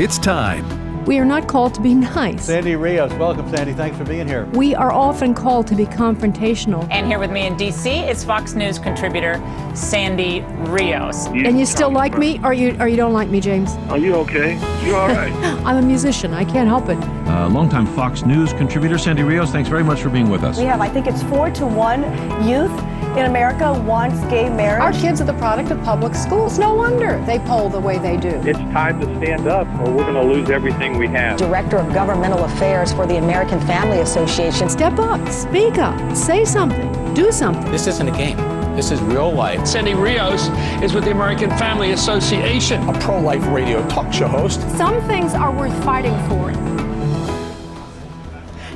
It's time. We are not called to be nice. Sandy Rios, welcome, Sandy. Thanks for being here. We are often called to be confrontational. And here with me in D.C. is Fox News contributor Sandy Rios. and you still like me, or you or you don't like me, James? Are you okay? You all right? I'm a musician. I can't help it. Uh, longtime Fox News contributor Sandy Rios, thanks very much for being with us. We have, I think it's four to one youth in America wants gay marriage. Our kids are the product of public schools. No wonder they poll the way they do. it's time to stand up or we're going to lose everything we have. Director of Governmental Affairs for the American Family Association. Step up, speak up, say something, do something. This isn't a game. This is real life. Sandy Rios is with the American Family Association. A pro life radio talk show host. Some things are worth fighting for.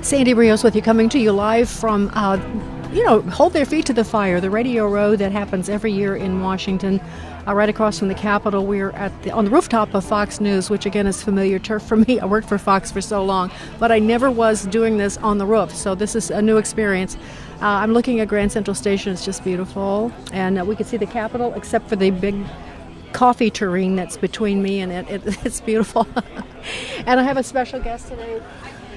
Sandy Rios with you, coming to you live from, uh, you know, hold their feet to the fire, the radio row that happens every year in Washington, uh, right across from the Capitol. We're at the, on the rooftop of Fox News, which again is familiar turf for me. I worked for Fox for so long, but I never was doing this on the roof, so this is a new experience. Uh, I'm looking at Grand Central Station; it's just beautiful, and uh, we can see the Capitol, except for the big coffee tureen that's between me and it. it it's beautiful. and I have a special guest today.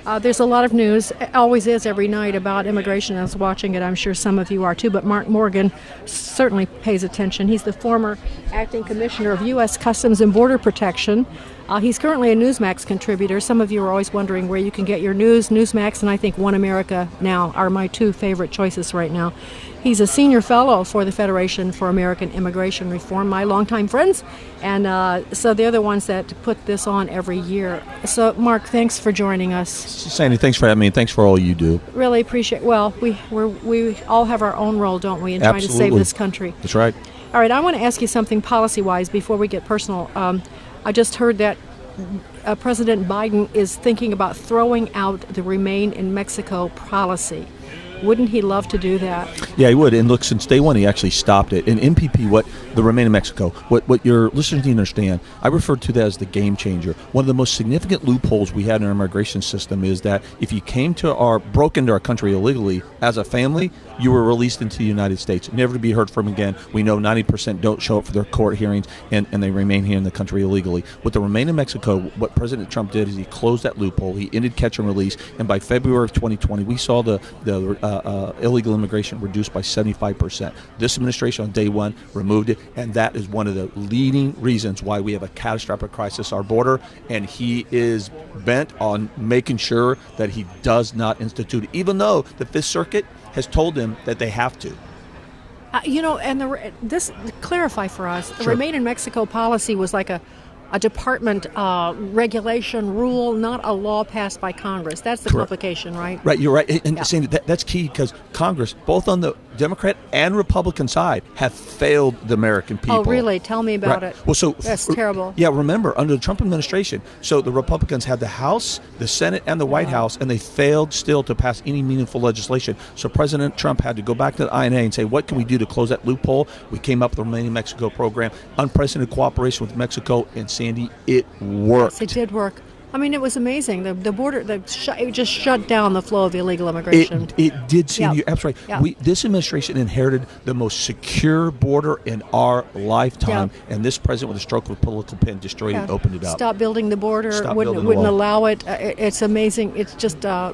Uh, there's a lot of news, always is every night, about immigration. I was watching it, I'm sure some of you are too, but Mark Morgan certainly pays attention. He's the former acting commissioner of U.S. Customs and Border Protection. Uh, he's currently a Newsmax contributor. Some of you are always wondering where you can get your news. Newsmax and I think One America now are my two favorite choices right now. He's a senior fellow for the Federation for American Immigration Reform, my longtime friends, and uh, so they're the ones that put this on every year. So, Mark, thanks for joining us. Sandy, thanks for having me, and thanks for all you do. Really appreciate. Well, we we're, we all have our own role, don't we, in trying to save this country. That's right. All right, I want to ask you something policy-wise before we get personal. Um, I just heard that uh, President Biden is thinking about throwing out the Remain in Mexico policy. Wouldn't he love to do that? Yeah, he would. And look, since day one, he actually stopped it. And MPP, what the Remain in Mexico, what what your listeners need to understand, I refer to that as the game changer. One of the most significant loopholes we had in our immigration system is that if you came to our broke into our country illegally as a family, you were released into the United States, never to be heard from again. We know 90% don't show up for their court hearings and, and they remain here in the country illegally. With the Remain in Mexico, what President Trump did is he closed that loophole. He ended catch and release, and by February of 2020, we saw the the uh, uh, illegal immigration reduced by 75%. This administration on day one removed it, and that is one of the leading reasons why we have a catastrophic crisis our border. And he is bent on making sure that he does not institute, even though the Fifth Circuit has told them that they have to. Uh, you know, and the this clarify for us. The Sure. Remain in Mexico policy was like a a department uh, regulation rule, not a law passed by Congress. That's the Correct. complication, right? Right, you're right. And- Yeah. Sandy, that, that's key because Congress, both on the Democrat and Republican side, have failed the American oh, people. Oh, really? Tell me about Right. it. Well, so That's r- terrible. Yeah, remember under the Trump administration, so the Republicans had the House, the Senate, and the White House, and they failed still to pass any meaningful legislation. So President Trump had to go back to the INA and say, "What can we do to close that loophole?" We came up with the Remain in Mexico program, unprecedented cooperation with Mexico, and Sandy, it worked. Yes, it did work. I mean, it was amazing. The the border, the sh- it just shut down the flow of illegal immigration. It, it did seem Yeah. you're absolutely right. Yeah. We, this administration inherited the most secure border in our lifetime, and this president, with a stroke of a political pen, destroyed it, and opened it up. Stop building the border. Stop wouldn't building wouldn't allow it. Uh, it- It's amazing. It's just uh,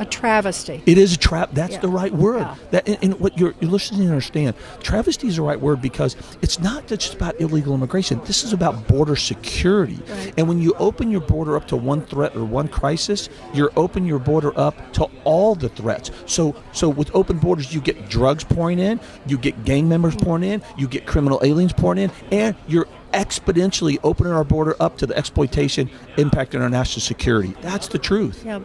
a travesty. It is a trap. That's Yeah. the right word. Yeah. That and, and what you're, you're listening to understand. Travesty is the right word because it's not just about illegal immigration. This is about border security. Right. And when you open your border up to one threat or one crisis, you're open your border up to all the threats. So so with open borders, you get drugs pouring in, you get gang members mm. pouring in, you get criminal aliens pouring in, and you're exponentially opening our border up to the exploitation impacting our national security. That's the truth. Yeah.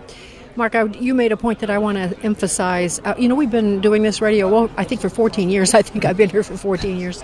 Mark, I, you made a point that I want to emphasize. Uh, you know, we've been doing this radio, well, I think for 14 years. I think I've been here for 14 years.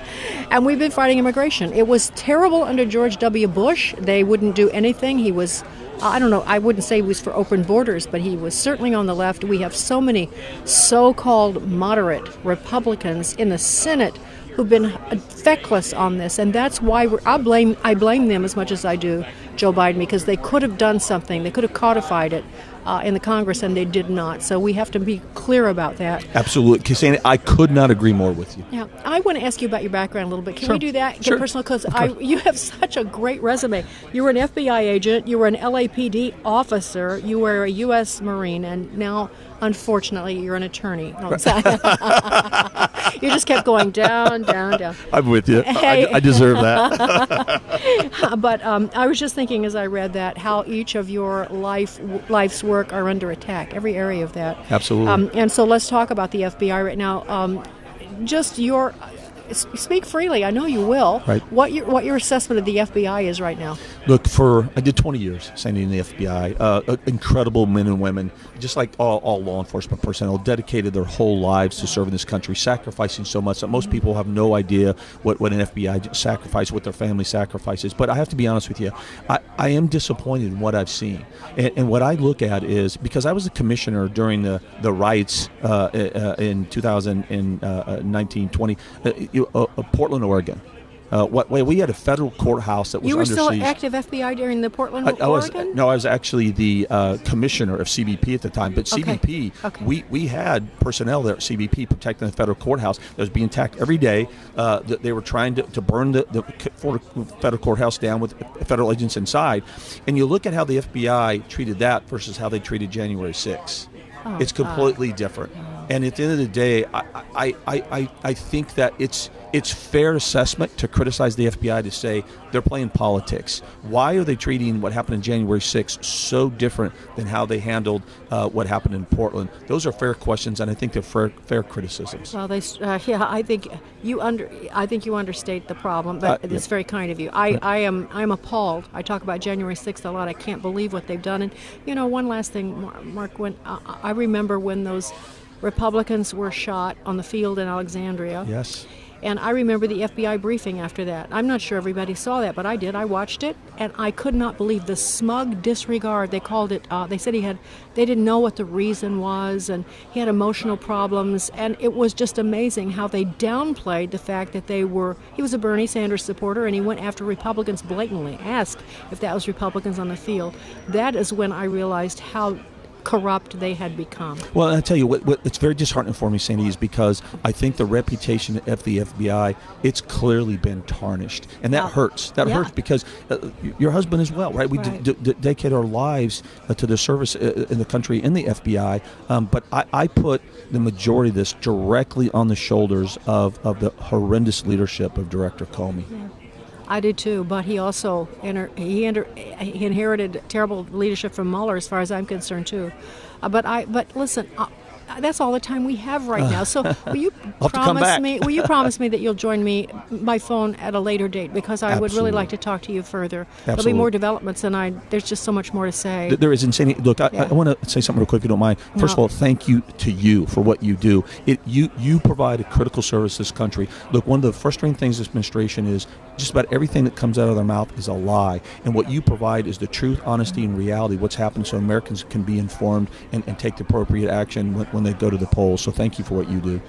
And we've been fighting immigration. It was terrible under George W. Bush. They wouldn't do anything. He was, I don't know, I wouldn't say he was for open borders, but he was certainly on the left. We have so many so called moderate Republicans in the Senate who've been feckless on this, and that's why I blame I blame them as much as I do Joe Biden because they could have done something. They could have codified it uh, in the Congress, and they did not. So we have to be clear about that. Absolutely, Cassandra. I could not agree more with you. Yeah, I want to ask you about your background a little bit. Can Sure. we do that? Get Sure. personal because I you have such a great resume. You were an FBI agent, you were an LAPD officer, you were a U.S. Marine, and now, unfortunately, you're an attorney. No, you just kept going down, down, down. I'm with you. Hey. I, I deserve that. but um, I was just thinking as I read that how each of your life life's work are under attack, every area of that. Absolutely. Um, and so let's talk about the FBI right now. Um, just your speak freely. I know you will. Right. What your what your assessment of the FBI is right now? Look, for I did 20 years standing in the FBI. Uh, uh, incredible men and women, just like all, all law enforcement personnel, dedicated their whole lives to serving this country, sacrificing so much that most people have no idea what, what an FBI sacrifice, what their family sacrifices. But I have to be honest with you, I, I am disappointed in what I've seen. And, and what I look at is because I was a commissioner during the, the riots uh, uh, in 2019 20, uh, uh, Portland, Oregon. Uh, what, we had a federal courthouse that was You were under still siege. active FBI during the Portland, I, I was Oregon. no, I was actually the uh, commissioner of CBP at the time. But Okay. CBP, Okay. we we had personnel there at CBP protecting the federal courthouse that was being attacked every day. Uh, that they were trying to, to burn the, the federal courthouse down with federal agents inside. And you look at how the FBI treated that versus how they treated January 6th. Oh, it's completely different. And at the end of the day, I, I, I, I think that it's it's fair assessment to criticize the FBI to say they're playing politics. Why are they treating what happened in January 6th so different than how they handled uh, what happened in Portland? Those are fair questions, and I think they're fair, fair criticisms. Well, they, uh, yeah, I think you under, I think you understate the problem, but Uh, it's yeah. very kind of you. I, I am, I'm appalled. I talk about January 6th a lot. I can't believe what they've done. And you know, one last thing, Mark. When uh, I remember when those Republicans were shot on the field in Alexandria. Yes. And I remember the FBI briefing after that. I'm not sure everybody saw that, but I did. I watched it, and I could not believe the smug disregard. They called it. Uh, they said he had. They didn't know what the reason was, and he had emotional problems. And it was just amazing how they downplayed the fact that they were. He was a Bernie Sanders supporter, and he went after Republicans blatantly. Asked if that was Republicans on the field. That is when I realized how corrupt they had become. Well, I tell you what, what, it's very disheartening for me, Sandy, is because I think the reputation of the FBI it's clearly been tarnished, and that Yeah. hurts. That Yeah. hurts because uh, your husband as well, right? We Right. d- d- dedicate our lives uh, to the service uh, in the country in the FBI, um, but I, I put the majority of this directly on the shoulders of, of the horrendous leadership of Director Comey. I do too, but he also inter- he, inter- he inherited terrible leadership from Mueller, as far as I'm concerned too. Uh, but I but listen, uh, that's all the time we have right now. So will you I'll have to come promise me? Will you promise me that you'll join me by phone at a later date because I would really like to talk to you further. Absolutely. There'll be more developments, and I there's just so much more to say. Th- There is insanity. Look, I, Yeah. I want to say something real quick, if you don't mind. First No. of all, thank you to you for what you do. It you you provide a critical service to this country. Look, one of the frustrating things this administration is just about everything that comes out of their mouth is a lie, and what you provide is the truth, honesty, and reality. What's happened, so Americans can be informed and, and take the appropriate action when, when they go to the polls. So thank you for what you do.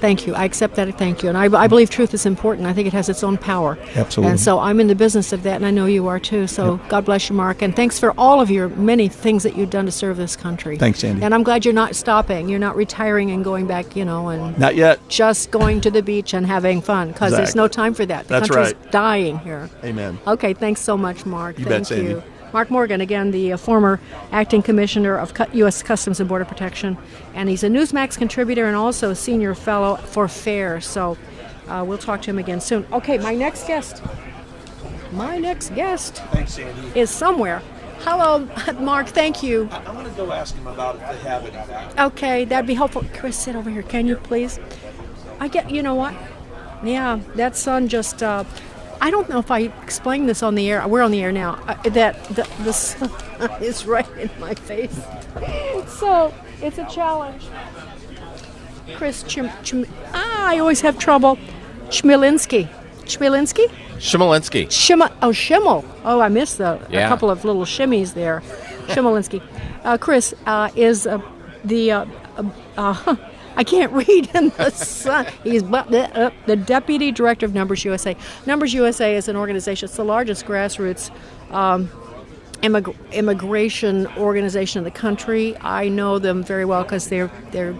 Thank you. I accept that. Thank you. And I, I believe truth is important. I think it has its own power. Absolutely. And so I'm in the business of that, and I know you are too. So God bless you, Mark. And thanks for all of your many things that you've done to serve this country. Thanks, Sandy. And I'm glad you're not stopping. You're not retiring and going back, you know, and Not yet. just going to the beach and having fun because there's no time for that. The That's country's right. dying here. Amen. Okay, thanks so much, Mark. You Thank bet, Sandy. Mark Morgan, again, the uh, former acting commissioner of U.S. Customs and Border Protection, and he's a Newsmax contributor and also a senior fellow for FAIR. So uh, we'll talk to him again soon. Okay, my next guest. My next guest Thanks, is somewhere. Hello, Mark. Thank you. I'm going to go ask him about if they have anything. Okay, that'd be helpful. Chris, sit over here, can you please? I get, you know what? Yeah, that sun just. Uh, I don't know if I explained this on the air. We're on the air now. Uh, that the, the sun is right in my face. So it's a challenge. Chris Chim, Chim, ah, I always have trouble. Chmielenski. Chmielenski? Shimolinski. Shima, oh, Schimmel. Oh, I missed the, a couple of little shimmies there. Schimelinsky. Uh, Chris uh, is uh, the, uh, uh, I can't read in the sun. He's the, uh, deputy director of Numbers USA. Numbers USA is an organization, it's the largest grassroots um, immig- immigration organization in the country. I know them very well because they're they're.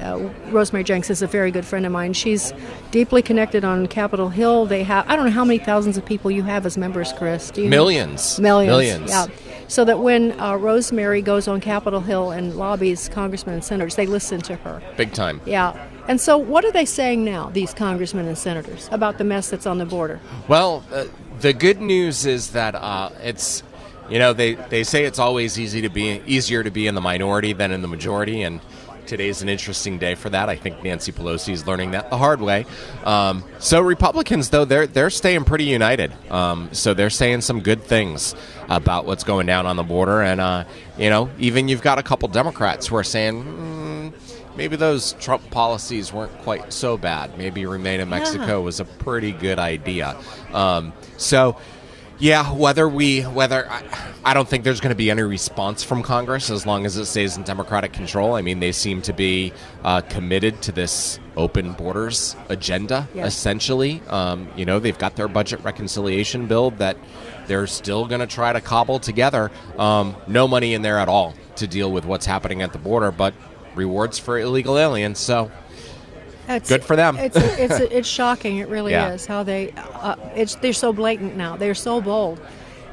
Uh, Rosemary Jenks is a very good friend of mine. She's deeply connected on Capitol Hill. They have I don't know how many thousands of people you have as members, Chris. Do you know? Millions. Millions. Millions. Yeah. So that when uh, Rosemary goes on Capitol Hill and lobbies congressmen and senators, they listen to her. Big time. Yeah. And so, what are they saying now, these congressmen and senators, about the mess that's on the border? Well, uh, the good news is that uh, it's, you know, they, they say it's always easy to be easier to be in the minority than in the majority, and today's an interesting day for that. I think Nancy Pelosi is learning that the hard way. Um, so Republicans, though, they're they're staying pretty united. Um, so they're saying some good things about what's going down on the border, and uh, you know, even you've got a couple Democrats who are saying. Mm, Maybe those Trump policies weren't quite so bad. Maybe remain in Mexico was a pretty good idea. Um, so, yeah, whether we whether I, I don't think there's going to be any response from Congress as long as it stays in Democratic control. I mean, they seem to be uh, committed to this open borders agenda. Yes. Essentially, um, you know, they've got their budget reconciliation bill that they're still going to try to cobble together. Um, no money in there at all to deal with what's happening at the border, but rewards for illegal aliens. So It's, Good for them. It's it's it's shocking. It really Yeah. is how they. Uh, it's they're so blatant now. They're so bold,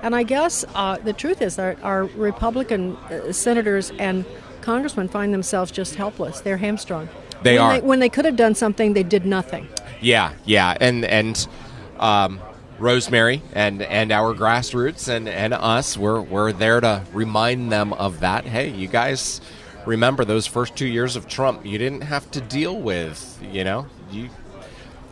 and I guess uh, the truth is that our Republican uh, senators and congressmen find themselves just helpless. They're hamstrung. They when are. They, when they could have done something, they did nothing. Yeah, yeah, and and um, Rosemary and and our grassroots and and us, we're we're there to remind them of that. Hey, you guys, remember those first two years of Trump? You didn't have to deal with, you know, you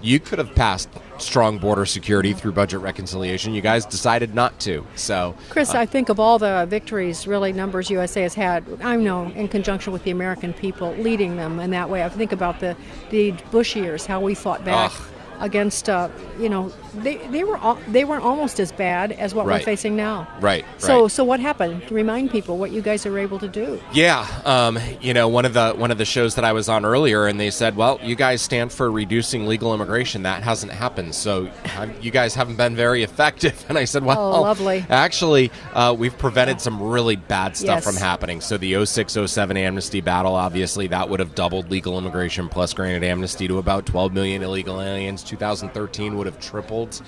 you could have passed strong border security through budget reconciliation. You guys decided not to. So, Chris, uh, I think of all the victories, really, numbers USA has had, I know, in conjunction with the American people, leading them in that way. I think about the, the Bush years, how we fought back Ugh. Against, uh, you know, they, they were al- they weren't almost as bad as what Right. we're facing now. Right, So right. so what happened? Remind people what you guys are able to do. Yeah, um, you know, one of the one of the shows that I was on earlier, and they said, "Well, you guys stand for reducing legal immigration. That hasn't happened, so um, you guys haven't been very effective." And I said, "Well, Oh, lovely. Actually, uh, we've prevented some really bad stuff Yes. from happening. So the 0607 amnesty battle, obviously, that would have doubled legal immigration plus granted amnesty to about 12 million illegal aliens. 2013 would have tripled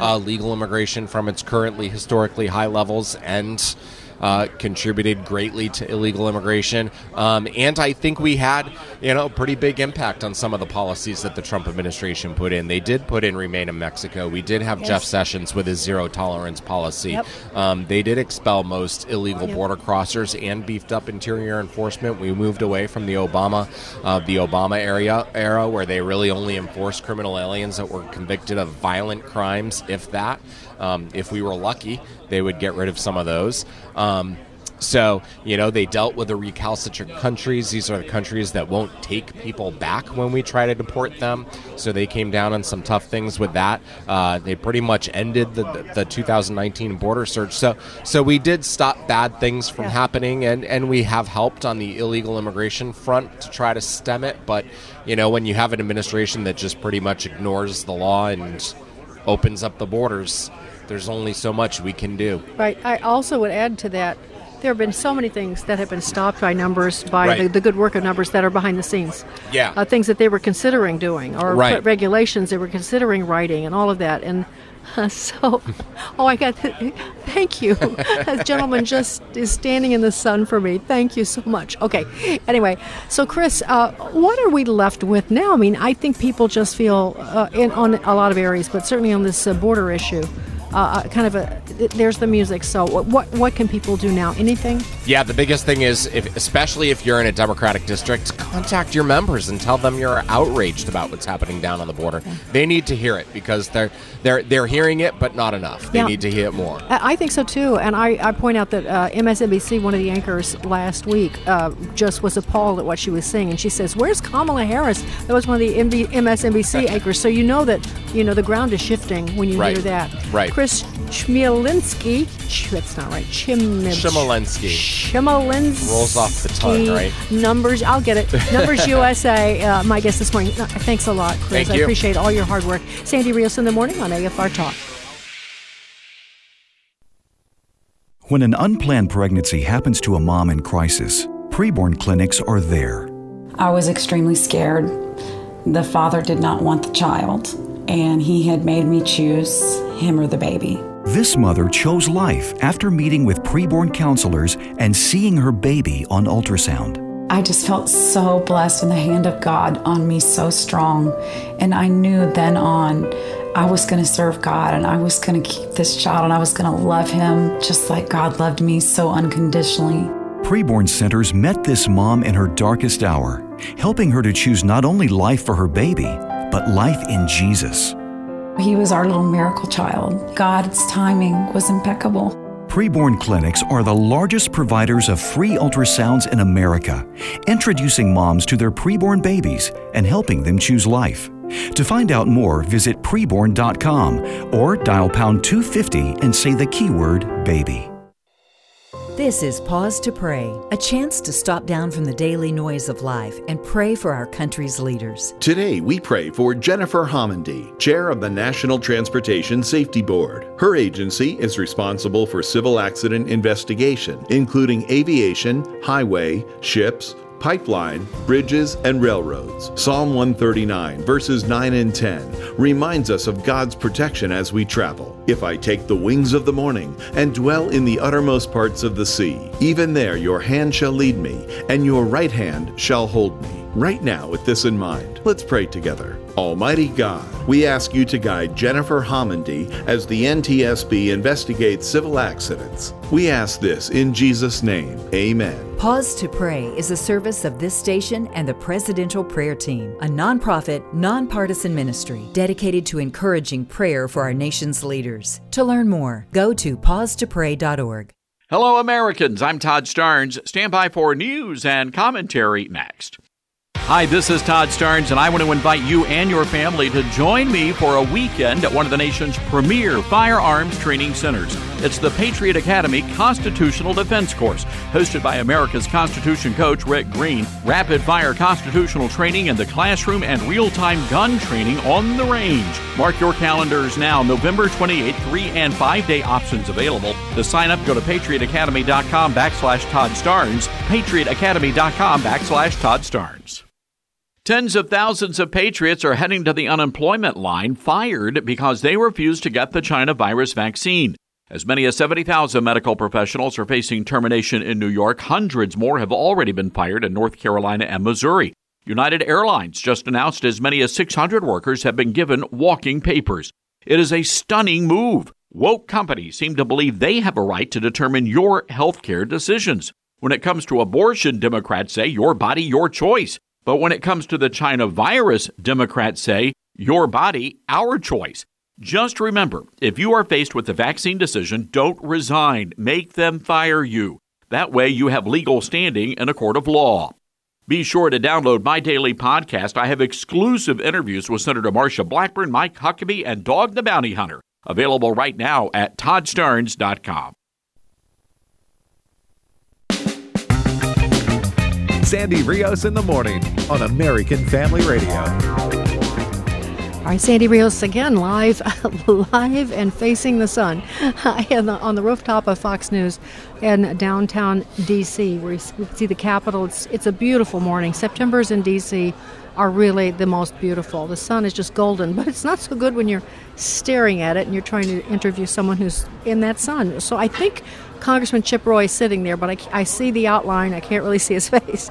uh, legal immigration from its currently historically high levels and uh, contributed greatly to illegal immigration. Um, and I think we had, you know, pretty big impact on some of the policies that the Trump administration put in. They did put in Remain in Mexico. We did have Jeff Sessions with his zero tolerance policy. Yep. Um, they did expel most illegal Yep. border crossers and beefed up interior enforcement. We moved away from the Obama, uh, the Obama area era, where they really only enforced criminal aliens that were convicted of violent crimes, if that. Um, if we were lucky, they would get rid of some of those. Um, so, you know, they dealt with the recalcitrant countries. These are the countries that won't take people back when we try to deport them. So they came down on some tough things with that. Uh, they pretty much ended the, the, the 2019 border search. So, so we did stop bad things from Yeah. happening, and, and we have helped on the illegal immigration front to try to stem it. But, you know, when you have an administration that just pretty much ignores the law and opens up the borders, there's only so much we can do. Right. I also would add to that, there have been so many things that have been stopped by numbers, by Right. the, the good work of numbers that are behind the scenes. Yeah. Uh, things that they were considering doing, or Right. regulations they were considering writing, and all of that. And so, oh, I got, thank you. That gentleman just is standing in the sun for me. Thank you so much. Okay. Anyway, so Chris, uh, what are we left with now? I mean, I think people just feel, uh, in, on a lot of areas, but certainly on this uh, border issue, uh, uh, kind of a there's the music. So what, what what can people do now? Anything? Yeah, the biggest thing is, if, especially if you're in a Democratic district, contact your members and tell them you're outraged about what's happening down on the border. They need to hear it because they're they're they're hearing it, but not enough. They Yeah. need to hear it more. I I think so too, and I, I point out that uh, MSNBC, one of the anchors last week, uh, just was appalled at what she was saying, and she says, "Where's Kamala Harris?" That was one of the MB, MSNBC anchors. So you know that you know the ground is shifting when you Right. hear that. Right. Chris Chmielenski, Ch- that's not right. Chim Chmielenski. Chmielenski. Rolls off the tongue, right? Numbers, I'll get it. Numbers USA. Uh, my guest this morning. Thanks a lot, Chris. Thank I you. appreciate all your hard work. Sandy Rios in the morning on AFR Talk. When an unplanned pregnancy happens to a mom in crisis, preborn clinics are there. I was extremely scared. The father did not want the child, and he had made me choose him or the baby. This mother chose life after meeting with preborn counselors and seeing her baby on ultrasound. I just felt so blessed in the hand of God on me so strong. And I knew then on I was going to serve God and I was going to keep this child and I was going to love him just like God loved me so unconditionally. Preborn Centers met this mom in her darkest hour, helping her to choose not only life for her baby, but life in Jesus. He was our little miracle child. God's timing was impeccable. Preborn clinics are the largest providers of free ultrasounds in America, introducing moms to their preborn babies and helping them choose life. To find out more, visit preborn.com or dial pound 250 and say the keyword baby. This is Pause to Pray, a chance to stop down from the daily noise of life and pray for our country's leaders. Today, we pray for Jennifer Homendy, Chair of the National Transportation Safety Board. Her agency is responsible for civil accident investigation, including aviation, highway, ships, pipeline, bridges, and railroads. Psalm 139, verses 9 and 10, reminds us of God's protection as we travel. If I take the wings of the morning and dwell in the uttermost parts of the sea, even there your hand shall lead me, and your right hand shall hold me. Right now, with this in mind, let's pray together. Almighty God, we ask you to guide Jennifer Homendy as the NTSB investigates civil accidents. We ask this in Jesus' name. Amen. Pause to Pray is a service of this station and the Presidential Prayer Team, a nonprofit, nonpartisan ministry dedicated to encouraging prayer for our nation's leaders. To learn more, go to pausetopray.org. Hello, Americans. I'm Todd Starnes. Stand by for news and commentary next. Hi, this is Todd Starnes, and I want to invite you and your family to join me for a weekend at one of the nation's premier firearms training centers. It's the Patriot Academy Constitutional Defense Course, hosted by America's Constitution coach Rick Green. Rapid fire constitutional training in the classroom and real time gun training on the range. Mark your calendars now, November 28th, three and five day options available. To sign up, go to patriotacademy.com backslash Todd Starnes, patriotacademy.com backslash Todd Starnes. Tens of thousands of patriots are heading to the unemployment line fired because they refused to get the China virus vaccine. As many as 70,000 medical professionals are facing termination in New York. Hundreds more have already been fired in North Carolina and Missouri. United Airlines just announced as many as 600 workers have been given walking papers. It is a stunning move. Woke companies seem to believe they have a right to determine your health care decisions. When it comes to abortion, Democrats say your body, your choice. But when it comes to the China virus, Democrats say your body, our choice. Just remember if you are faced with a vaccine decision, don't resign. Make them fire you. That way you have legal standing in a court of law. Be sure to download my daily podcast. I have exclusive interviews with Senator Marsha Blackburn, Mike Huckabee, and Dog the Bounty Hunter. Available right now at toddstarnes.com. Sandy Rios in the morning on American Family Radio. All right, Sandy Rios again, live, live and facing the sun on the, rooftop of Fox News in downtown D.C., where you see the Capitol. It's, it's a beautiful morning. September's in D.C. are really the most beautiful. The sun is just golden, but it's not so good when you're staring at it and you're trying to interview someone who's in that sun. So I think Congressman Chip Roy is sitting there, but I, I, see the outline. I can't really see his face.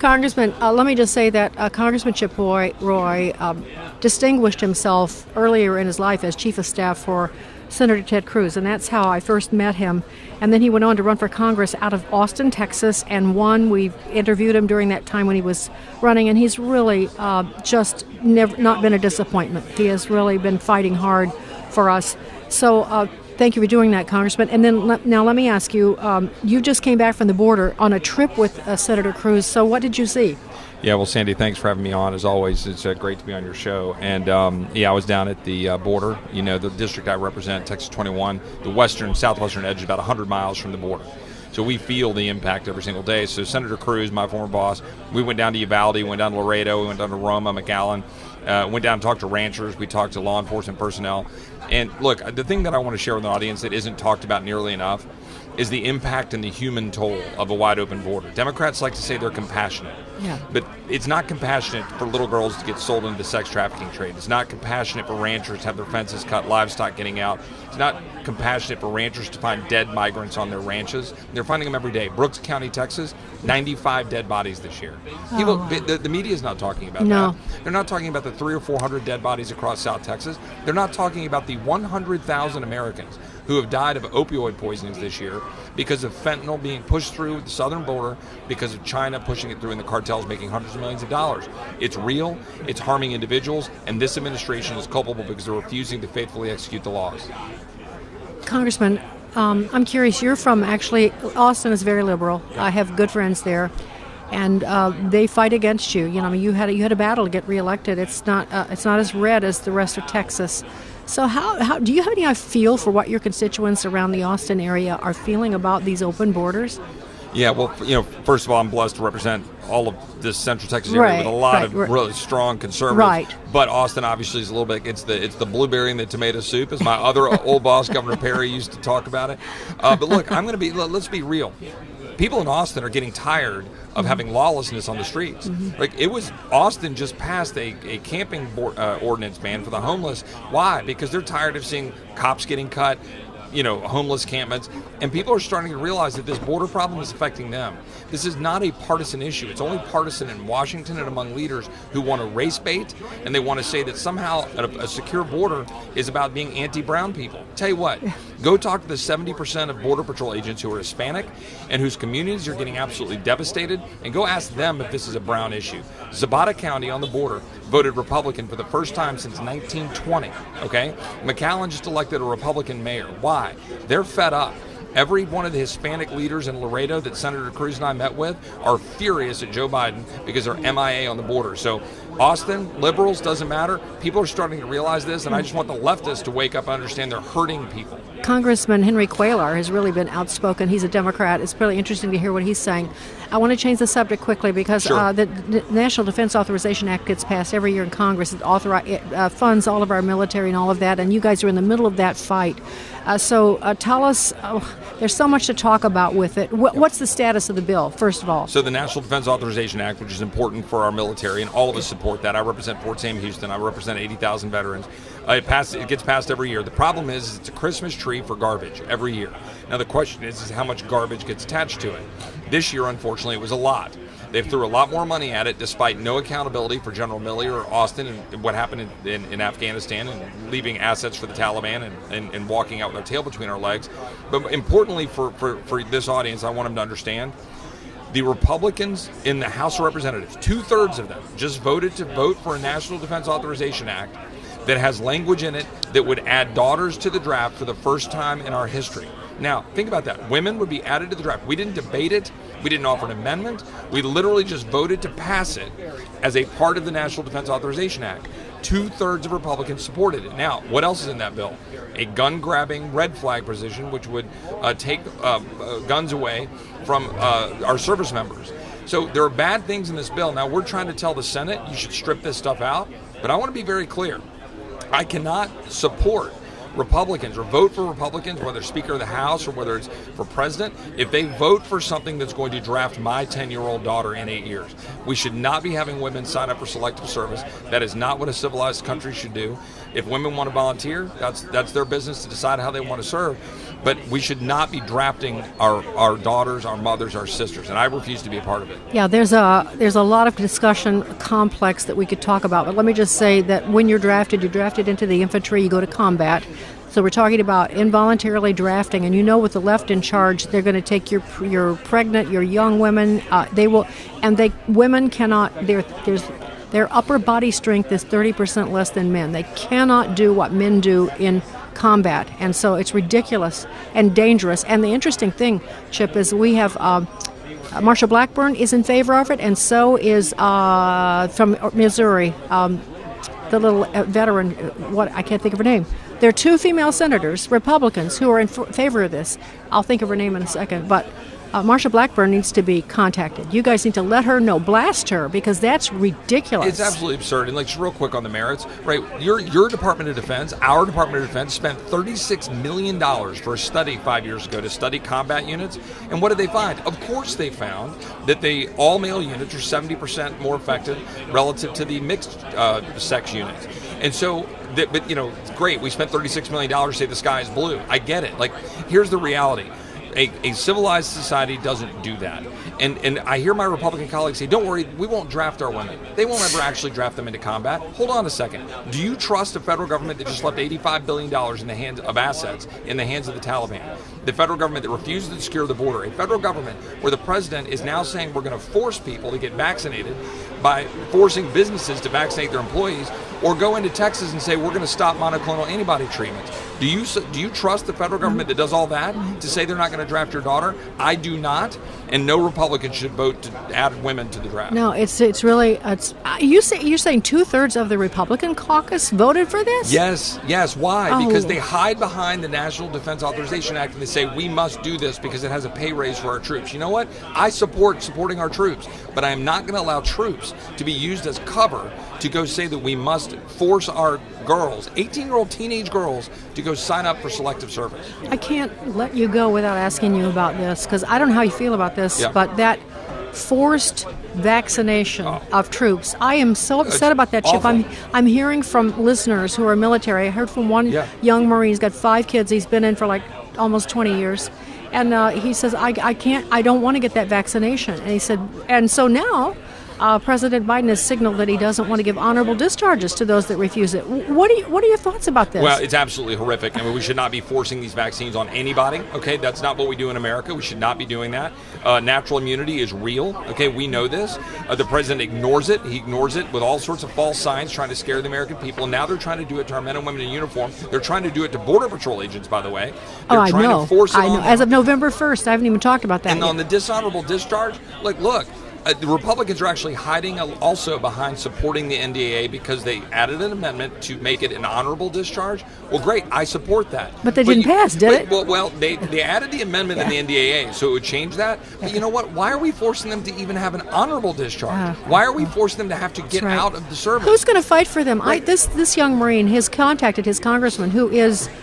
Congressman, uh, let me just say that uh, Congressman Chip Roy, Roy um, distinguished himself earlier in his life as chief of staff for Senator Ted Cruz, and that's how I first met him. And then he went on to run for Congress out of Austin, Texas, and won. We interviewed him during that time when he was running, and he's really uh, just never not been a disappointment. He has really been fighting hard for us. So uh, Thank you for doing that, Congressman. And then le- now let me ask you: um, You just came back from the border on a trip with uh, Senator Cruz. So what did you see? Yeah, well, Sandy, thanks for having me on. As always, it's uh, great to be on your show. And um, yeah, I was down at the uh, border. You know, the district I represent, Texas 21, the western, southwestern edge, about 100 miles from the border. So we feel the impact every single day. So Senator Cruz, my former boss, we went down to Uvalde, went down to Laredo, we went down to Roma, McAllen, Uh, went down and talked to ranchers. We talked to law enforcement personnel. And look, the thing that I want to share with the audience that isn't talked about nearly enough is the impact and the human toll of a wide open border. Democrats like to say they're compassionate. Yeah. But it's not compassionate for little girls to get sold into the sex trafficking trade. It's not compassionate for ranchers to have their fences cut, livestock getting out. It's not compassionate for ranchers to find dead migrants on their ranches. They're finding them every day. Brooks County, Texas, 95 dead bodies this year. Oh. People, the, the media is not talking about No. that. They're not talking about the three or 400 dead bodies across South Texas. They're not talking about the 100,000 Americans who have died of opioid poisonings this year because of fentanyl being pushed through the southern border because of China pushing it through and the cartels making hundreds of millions of dollars. It's real, it's harming individuals, and this administration is culpable because they're refusing to faithfully execute the laws. Congressman, um, I'm curious. You're from actually Austin is very liberal. I have good friends there, and uh, they fight against you. You know, I mean, you had a, you had a battle to get reelected. It's not uh, it's not as red as the rest of Texas. So how, how do you have any feel for what your constituents around the Austin area are feeling about these open borders? Yeah, well, you know, first of all, I'm blessed to represent all of this Central Texas area Right, with a lot right, of right. really strong conservatives. Right. But Austin obviously is a little bit. It's the it's the blueberry and the tomato soup, as my other old boss, Governor Perry, used to talk about it. Uh, but look, I'm going to be. let- Let's be real. People in Austin are getting tired of having lawlessness on the streets. Like it was, Austin just passed a, a camping board, uh, ordinance ban for the homeless. Why? Because they're tired of seeing cops getting cut, you know, homeless campments, and people are starting to realize that this border problem is affecting them. This is not a partisan issue. It's only partisan in Washington and among leaders who want to race bait and they want to say that somehow a, a secure border is about being anti-brown people. Tell you what, go talk to the 70% of Border Patrol agents who are Hispanic and whose communities are getting absolutely devastated, and go ask them if this is a brown issue. Zapata County on the border voted Republican for the first time since 1920. Okay, McAllen just elected a Republican mayor. Why? They're fed up. Every one of the Hispanic leaders in Laredo that Senator Cruz and I met with are furious at Joe Biden because they're MIA on the border. So, Austin, liberals, doesn't matter. People are starting to realize this, and I just want the leftists to wake up and understand they're hurting people. Congressman Henry Cuellar has really been outspoken. He's a Democrat. It's really interesting to hear what he's saying. I want to change the subject quickly because Sure. uh, the, the National Defense Authorization Act gets passed every year in Congress. It, authori- it uh, funds all of our military and all of that, and you guys are in the middle of that fight. Uh, so uh, tell us, oh, there's so much to talk about with it. What, What's the status of the bill, first of all? So the National Defense Authorization Act, which is important for our military, and all of us support that. I represent Fort Sam Houston. I represent 80,000 veterans. Uh, it, pass, it gets passed every year. The problem is, is it's a Christmas tree for garbage every year. Now the question is, is how much garbage gets attached to it. This year, unfortunately, it was a lot. They've threw a lot more money at it, despite no accountability for General Milley or Austin and what happened in, in, in Afghanistan and leaving assets for the Taliban and, and, and walking out with our tail between our legs. But importantly, for, for, for this audience, I want them to understand the Republicans in the House of Representatives, two thirds of them, just voted to vote for a National Defense Authorization Act that has language in it that would add daughters to the draft for the first time in our history. Now, think about that. Women would be added to the draft. We didn't debate it. We didn't offer an amendment. We literally just voted to pass it as a part of the National Defense Authorization Act. Two thirds of Republicans supported it. Now, what else is in that bill? A gun grabbing red flag position, which would uh, take uh, uh, guns away from uh, our service members. So there are bad things in this bill. Now, we're trying to tell the Senate you should strip this stuff out, but I want to be very clear. I cannot support Republicans or vote for Republicans, whether Speaker of the House or whether it's for president, if they vote for something that's going to draft my 10 year old daughter in eight years. We should not be having women sign up for selective service. That is not what a civilized country should do. If women want to volunteer, that's that's their business to decide how they want to serve. But we should not be drafting our, our daughters, our mothers, our sisters, and I refuse to be a part of it. Yeah, there's a there's a lot of discussion complex that we could talk about, but let me just say that when you're drafted, you're drafted into the infantry, you go to combat. So we're talking about involuntarily drafting, and you know, with the left in charge, they're going to take your your pregnant, your young women. Uh, they will, and they women cannot. There, there's their upper body strength is 30% less than men. They cannot do what men do in combat, and so it's ridiculous and dangerous. And the interesting thing, Chip, is we have. Um, Marsha Blackburn is in favor of it, and so is uh, from Missouri, um, the little uh, veteran. uh, What I can't think of her name. There are two female senators, Republicans, who are in f- favor of this. I'll think of her name in a second. But uh, Marsha Blackburn needs to be contacted. You guys need to let her know, blast her, because that's ridiculous. It's absolutely absurd. And like, just real quick on the merits, right? Your your Department of Defense, our Department of Defense, spent thirty six million dollars for a study five years ago to study combat units. And what did they find? Of course, they found that the all male units are seventy percent more effective relative to the mixed uh, sex units. And so but you know, great. We spent thirty-six million dollars to say the sky is blue. I get it. Like, here's the reality: a, a civilized society doesn't do that. And and I hear my Republican colleagues say, "Don't worry, we won't draft our women. They won't ever actually draft them into combat." Hold on a second. Do you trust a federal government that just left 85 billion dollars in the hands of assets in the hands of the Taliban? The federal government that refuses to secure the border, a federal government where the president is now saying we're going to force people to get vaccinated by forcing businesses to vaccinate their employees, or go into Texas and say we're going to stop monoclonal antibody treatments. Do you do you trust the federal government that does all that to say they're not going to draft your daughter? I do not, and no Republican should vote to add women to the draft. No, it's it's really it's uh, you say you're saying two thirds of the Republican caucus voted for this. Yes, yes. Why? Oh. Because they hide behind the National Defense Authorization Act and they say we must do this because it has a pay raise for our troops. You know what? I support supporting our troops, but I am not going to allow troops to be used as cover to go say that we must force our girls, 18 year old teenage girls, to go sign up for selective service. I can't let you go without asking you about this because I don't know how you feel about this, Yeah. but that forced vaccination of troops. I am so upset about that, Chip. awful. I'm I'm hearing from listeners who are military. I heard from one Yeah. young Marine. He's got five kids. He's been in for like almost 20 years. And uh, he says, I, I can't, I don't want to get that vaccination. And he said, and so now uh, President Biden has signaled that he doesn't want to give honorable discharges to those that refuse it. What are, you, what are your thoughts about this? Well, it's absolutely horrific. I mean, we should not be forcing these vaccines on anybody. Okay, that's not what we do in America. We should not be doing that. Uh, natural immunity is real. Okay, we know this. Uh, the president ignores it. He ignores it with all sorts of false signs, trying to scare the American people. And now they're trying to do it to our men and women in uniform. They're trying to do it to border patrol agents, by the way. They're oh, I trying know. to force it I know. As of November 1st, I haven't even talked about that. and yet. on the dishonorable discharge, like, look, uh, the Republicans are actually hiding also behind supporting the NDAA because they added an amendment to make it an honorable discharge. Well, great, I support that. But they didn't you- pass, did but- it? Well, well, they they added the amendment in the NDAA, so it would change that. But you know what? Why are we forcing them to even have an honorable discharge? Ah. Why are we forcing them to have to get right. out of the service? Who's going to fight for them? I, this this young Marine has contacted his congressman, who is but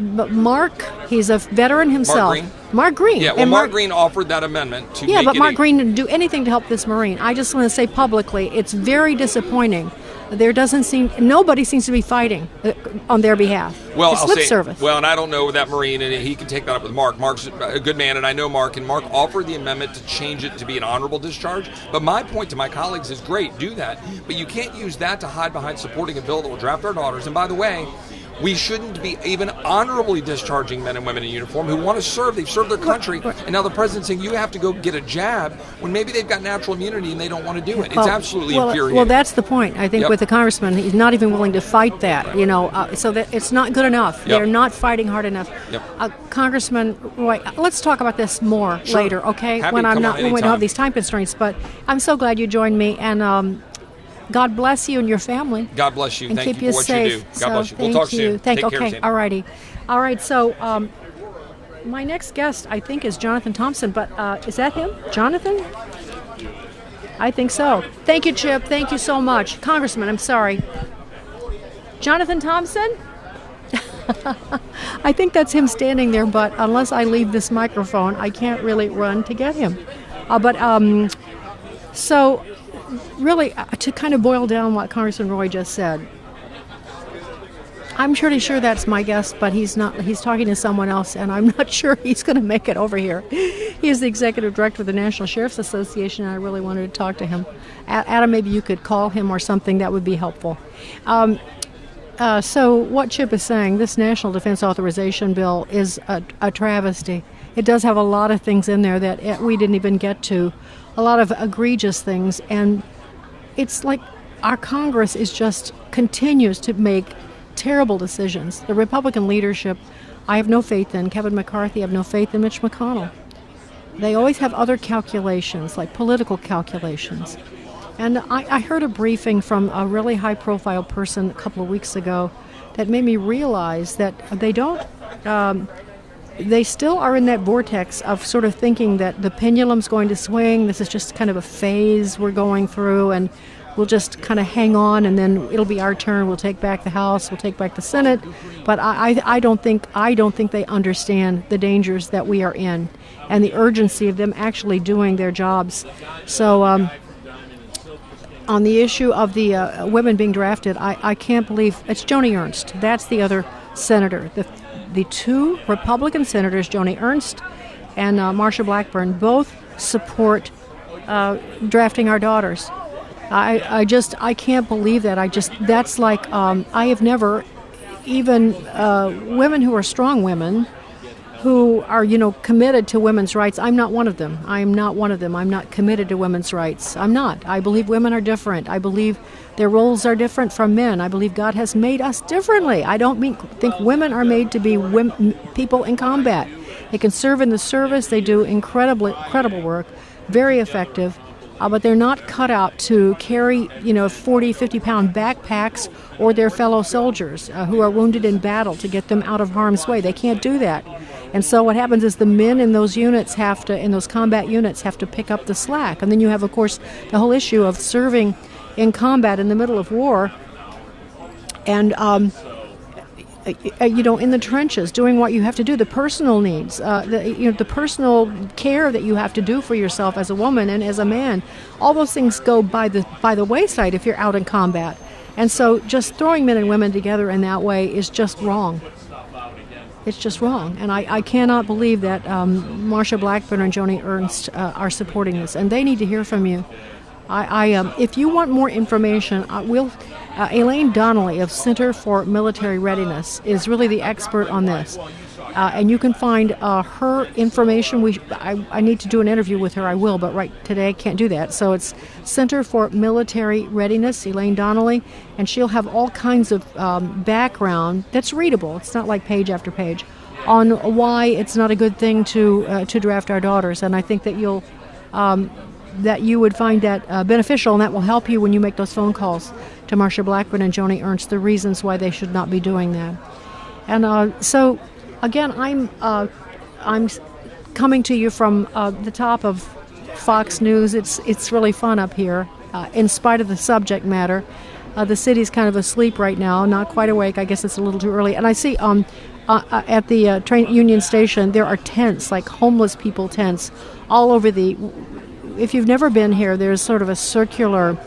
Mark. He's a veteran himself. Green? Mark Green. Yeah, well, And Mark, Green offered that amendment to Yeah, but Mark a- Green didn't do anything to help this Marine. I just want to say publicly, it's very disappointing. There doesn't seem nobody seems to be fighting uh, on their behalf. Well, it's I'll lip say, service. well, and I don't know that Marine, and he can take that up with Mark. Mark's a good man, and I know Mark, and Mark offered the amendment to change it to be an honorable discharge. But my point to my colleagues is great, do that, but you can't use that to hide behind supporting a bill that will draft our daughters. And by the way, we shouldn't be even honorably discharging men and women in uniform who want to serve. They've served their country, and now the president's saying you have to go get a jab when maybe they've got natural immunity and they don't want to do it. It's Well, absolutely well, infuriating. Well, that's the point. I think Yep. with the congressman, he's not even willing to fight that. You know, uh, so that it's not good enough. Yep. They're not fighting hard enough. Yep. Uh, Congressman Roy, let's talk about this more Sure. later, okay? Happy when I'm not when we don't have these time constraints. But I'm so glad you joined me, and um, God bless you and your family. God bless you. And Thank keep you you for what safe. you do. God So, bless you. We'll thank talk you. soon. Thank, care, okay, all righty. All right, so um, my next guest, I think, is Jonathan Thompson. But uh, is that him? Jonathan? I think so. Thank you, Chip. Thank you so much. Congressman, I'm sorry. Jonathan Thompson? I think that's him standing there, but unless I leave this microphone, I can't really run to get him. Uh, but um, so, really, uh, to kind of boil down what Congressman Roy just said, I'm pretty sure that's my guest, but he's not. He's talking to someone else, and I'm not sure he's going to make it over here. He is the executive director of the National Sheriff's Association, and I really wanted to talk to him. Adam, maybe you could call him or something. That would be helpful. Um, uh, so, what Chip is saying, this National Defense Authorization Bill is a, a travesty. It does have a lot of things in there that uh, we didn't even get to, a lot of egregious things, and it's like our Congress is just continues to make terrible decisions. The Republican leadership, I have no faith in. Kevin McCarthy, I have no faith in Mitch McConnell. They always have other calculations, like political calculations. And I, I heard a briefing from a really high profile person a couple of weeks ago that made me realize that they don't. Um, they still are in that vortex of sort of thinking that the pendulum's going to swing. This is just kind of a phase we're going through, and we'll just kind of hang on, and then it'll be our turn. We'll take back the House, we'll take back the Senate. But I, I, I don't think I don't think they understand the dangers that we are in, and the urgency of them actually doing their jobs. So. Um, on the issue of the uh, women being drafted, I, I can't believe it's Joni Ernst. That's the other senator. The, the two Republican senators, Joni Ernst and uh, Marsha Blackburn, both support uh, drafting our daughters. I, I just I can't believe that. I just that's like um, I have never even uh, women who are strong women who are you know committed to women's rights i'm not one of them. I am not one of them. I'm not committed to women's rights. I'm not. I believe women are different. I believe their roles are different from men. I believe god has made us differently. I don't mean, think women are made to be women, people in combat. They can serve in the service. They do incredible incredible work very effective uh, but they're not cut out to carry, you know, 40, 50 pound backpacks or their fellow soldiers uh, who are wounded in battle to get them out of harm's way. They can't do that. And so what happens is the men in those units have to, in those combat units, have to pick up the slack. And then you have, of course, the whole issue of serving in combat in the middle of war. And um, uh, you know, in the trenches, doing what you have to do, the personal needs, uh, the, you know, the personal care that you have to do for yourself as a woman and as a man, all those things go by the by the wayside if you're out in combat. And so, just throwing men and women together in that way is just wrong. It's just wrong, and I, I cannot believe that um, Marsha Blackburn and Joni Ernst uh, are supporting this, and they need to hear from you. I, I um, if you want more information, I will uh, Elaine Donnelly of Center for Military Readiness is really the expert on this. Uh, and you can find uh, her information. We, I, I, need to do an interview with her. I will, but right today I can't do that. So it's Center for Military Readiness, Elaine Donnelly, and she'll have all kinds of um, background that's readable. It's not like page after page on why it's not a good thing to uh, to draft our daughters. And I think that you'll um, that you would find that uh, beneficial, and that will help you when you make those phone calls to Marsha Blackburn and Joni Ernst, the reasons why they should not be doing that. And uh, so, again, I'm uh, I'm coming to you from uh, the top of Fox News. It's it's really fun up here, uh, in spite of the subject matter. Uh, the city's kind of asleep right now, not quite awake. I guess it's a little too early. And I see um, uh, at the train Union Station there are tents, like homeless people tents, all over the. If you've never been here, there's sort of a circular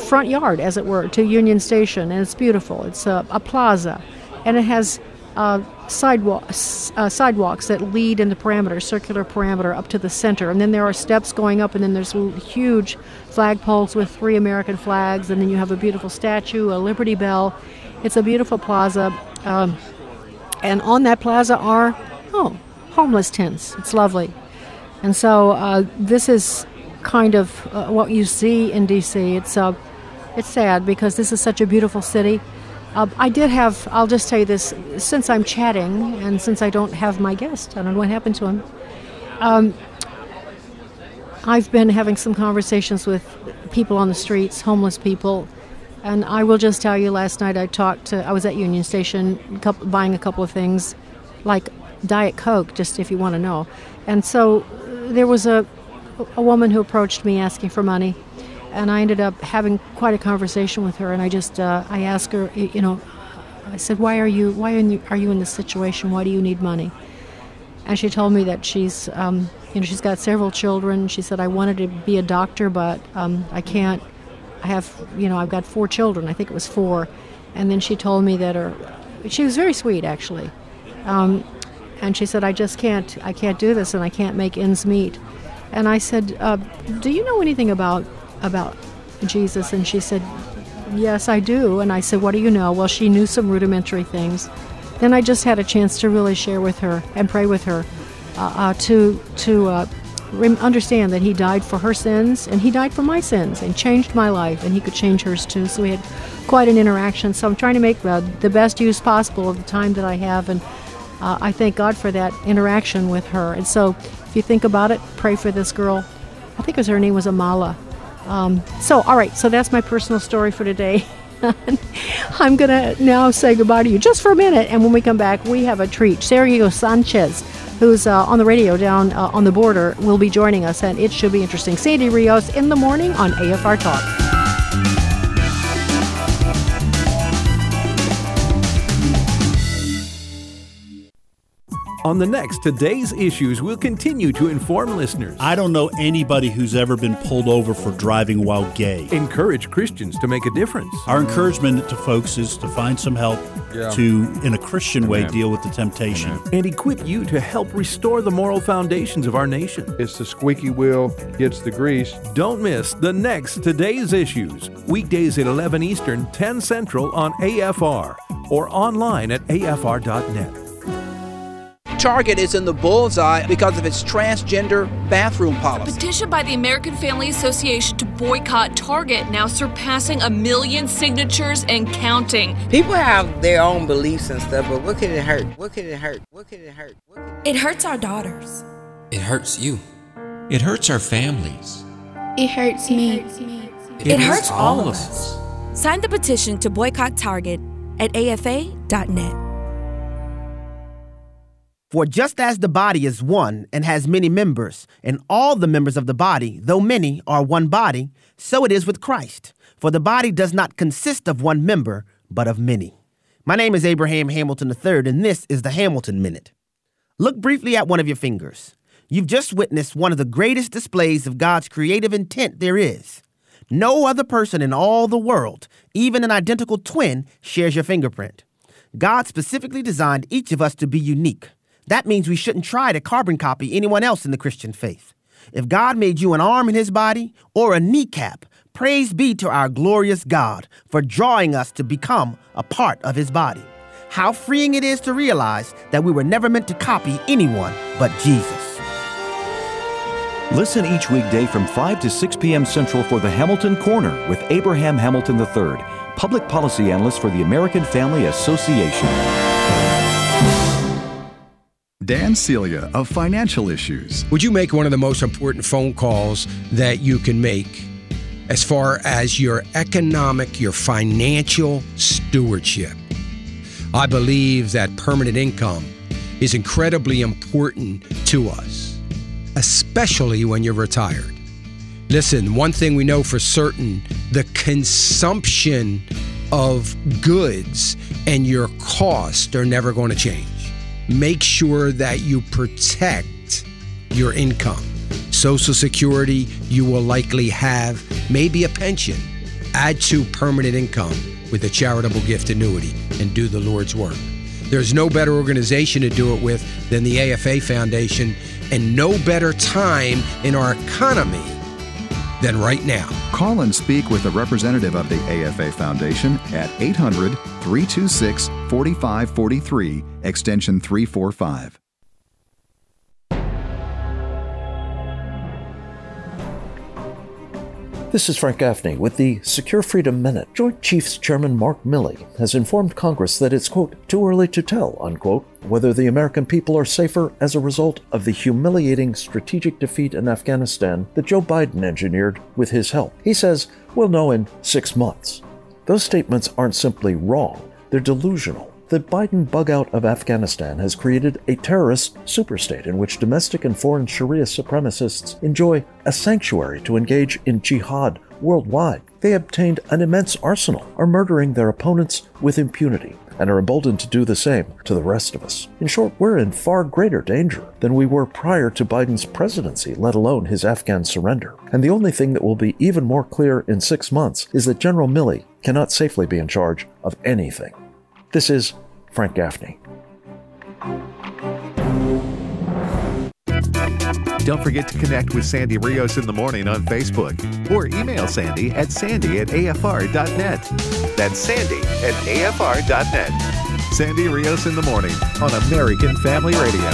front yard, as it were, to Union Station, and it's beautiful. It's a, a plaza, and it has uh, sidewalks, uh, sidewalks that lead in the perimeter, circular perimeter, up to the center. And then there are steps going up, and then there's huge flagpoles with three American flags, and then you have a beautiful statue, a Liberty Bell. It's a beautiful plaza. Um, and on that plaza are, oh, homeless tents. It's lovely. And so uh, this is kind of uh, what you see in D.C. It's uh, it's sad because this is such a beautiful city. Uh, I did have, I'll just tell you this, since I'm chatting and since I don't have my guest, I don't know what happened to him. Um, I've been having some conversations with people on the streets, homeless people, and I will just tell you last night I talked to, I was at Union Station couple, buying a couple of things, like Diet Coke, just if you want to know. And so uh, there was a, a woman who approached me asking for money and I ended up having quite a conversation with her. And I just uh, I asked her, you know, I said, why are you why are you in this situation? Why do you need money? And she told me that she's um, you know she's got several children. She said I wanted to be a doctor, but um, I can't. I have you know I've got four children. I think it was four. And then she told me that her she was very sweet actually. Um, and she said, I just can't, I can't do this and I can't make ends meet. And I said, uh, Do you know anything about about Jesus? And she said, Yes, I do. And I said, What do you know? Well, she knew some rudimentary things. Then I just had a chance to really share with her and pray with her uh, uh, to, to uh, understand that He died for her sins and He died for my sins and changed my life, and He could change hers too. So we had quite an interaction. So I'm trying to make the, the best use possible of the time that I have. And uh, I thank God for that interaction with her. And so if you think about it, pray for this girl. I think was her name was Amala. Um, so, all right, so that's my personal story for today. I'm going to now say goodbye to you just for a minute. And when we come back, we have a treat. Sergio Sanchez, who's uh, on the radio down uh, on the border, will be joining us, and it should be interesting. Sandy Rios in the morning on AFR Talk. On the next Today's Issues, we'll continue to inform listeners. I don't know anybody who's ever been pulled over for driving while gay. Encourage Christians to make a difference. Our encouragement to folks is to find some help yeah. to, in a Christian way, deal with the temptation. Amen. And equip you to help restore the moral foundations of our nation. It's the squeaky wheel gets the grease. Don't miss the next Today's Issues, weekdays at 11 Eastern, 10 Central on AFR or online at afr.net. Target is in the bullseye because of its transgender bathroom policy. A petition by the American Family Association to boycott Target now surpassing a million signatures and counting. People have their own beliefs and stuff, but what can it hurt? What can it hurt? What can it hurt? Can it, hurt? it hurts our daughters. It hurts you. It hurts our families. It hurts me. It, it hurts all of us. Sign the petition to boycott Target at afa.net. For just as the body is one and has many members, and all the members of the body, though many, are one body, so it is with Christ. For the body does not consist of one member, but of many. My name is Abraham Hamilton III, and this is the Hamilton Minute. Look briefly at one of your fingers. You've just witnessed one of the greatest displays of God's creative intent there is. No other person in all the world, even an identical twin, shares your fingerprint. God specifically designed each of us to be unique. That means we shouldn't try to carbon copy anyone else in the Christian faith. If God made you an arm in his body or a kneecap, praise be to our glorious God for drawing us to become a part of his body. How freeing it is to realize that we were never meant to copy anyone but Jesus. Listen each weekday from 5 to 6 p.m. Central for the Hamilton Corner with Abraham Hamilton III, public policy analyst for the American Family Association. Dan Celia of Financial Issues. Would you make one of the most important phone calls that you can make as far as your economic, your financial stewardship? I believe that permanent income is incredibly important to us, especially when you're retired. Listen, one thing we know for certain the consumption of goods and your cost are never going to change make sure that you protect your income. Social Security, you will likely have maybe a pension. Add to permanent income with a charitable gift annuity and do the Lord's work. There's no better organization to do it with than the AFA Foundation, and no better time in our economy than right now. Call and speak with a representative of the AFA Foundation at 800 326 4543, extension 345. This is Frank Gaffney with the Secure Freedom Minute. Joint Chiefs Chairman Mark Milley has informed Congress that it's, quote, too early to tell, unquote, whether the American people are safer as a result of the humiliating strategic defeat in Afghanistan that Joe Biden engineered with his help. He says we'll know in six months. Those statements aren't simply wrong, they're delusional. The Biden bug out of Afghanistan has created a terrorist superstate in which domestic and foreign Sharia supremacists enjoy a sanctuary to engage in jihad worldwide. They obtained an immense arsenal, are murdering their opponents with impunity, and are emboldened to do the same to the rest of us. In short, we're in far greater danger than we were prior to Biden's presidency, let alone his Afghan surrender. And the only thing that will be even more clear in six months is that General Milley cannot safely be in charge of anything. This is Frank Gaffney. Don't forget to connect with Sandy Rios in the morning on Facebook or email Sandy at sandy at afr.net. That's sandy at afr.net. Sandy Rios in the morning on American Family Radio.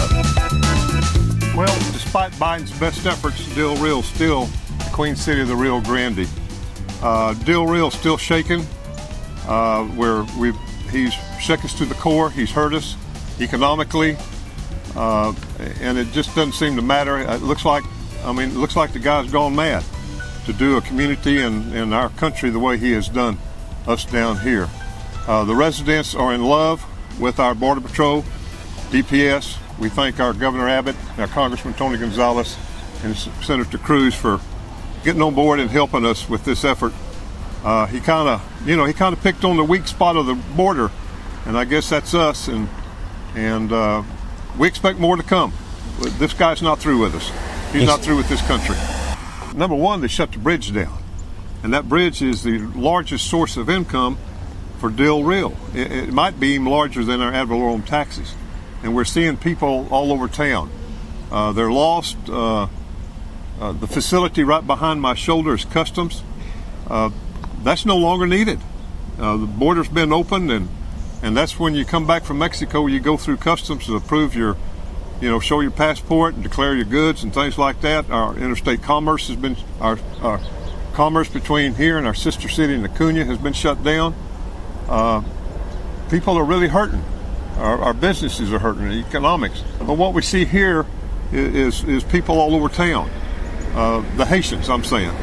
Well, despite Biden's best efforts, Del Rio still the Queen City of the Rio Grande. Uh, Del Rio still shaking. Uh, where we've he's shook us to the core. He's hurt us economically, uh, and it just doesn't seem to matter. It looks like, I mean, it looks like the guy's gone mad to do a community and in our country the way he has done. us down here. Uh, the residents are in love with our Border Patrol, DPS. We thank our Governor Abbott, our Congressman Tony Gonzalez, and Senator Cruz for getting on board and helping us with this effort. Uh, he kind of, you know, he kind of picked on the weak spot of the border, and I guess that's us. And and uh, we expect more to come. But this guy's not through with us. He's not through with this country. Number one, they shut the bridge down, and that bridge is the largest source of income for Del Rio. It, it might be even larger than our ad valorem taxes, and we're seeing people all over town. Uh, they're lost. Uh, uh, the facility right behind my shoulder is customs. That's no longer needed. Uh, the border's been opened, and and that's when you come back from Mexico. You go through customs to prove your, you know, show your passport and declare your goods and things like that. Our interstate commerce has been our, our commerce between here and our sister city in Acuna has been shut down. Uh, people are really hurting. Our, our, businesses are hurting. Economics. But what we see here is is, is people all over town. Uh, the Haitians, I'm saying,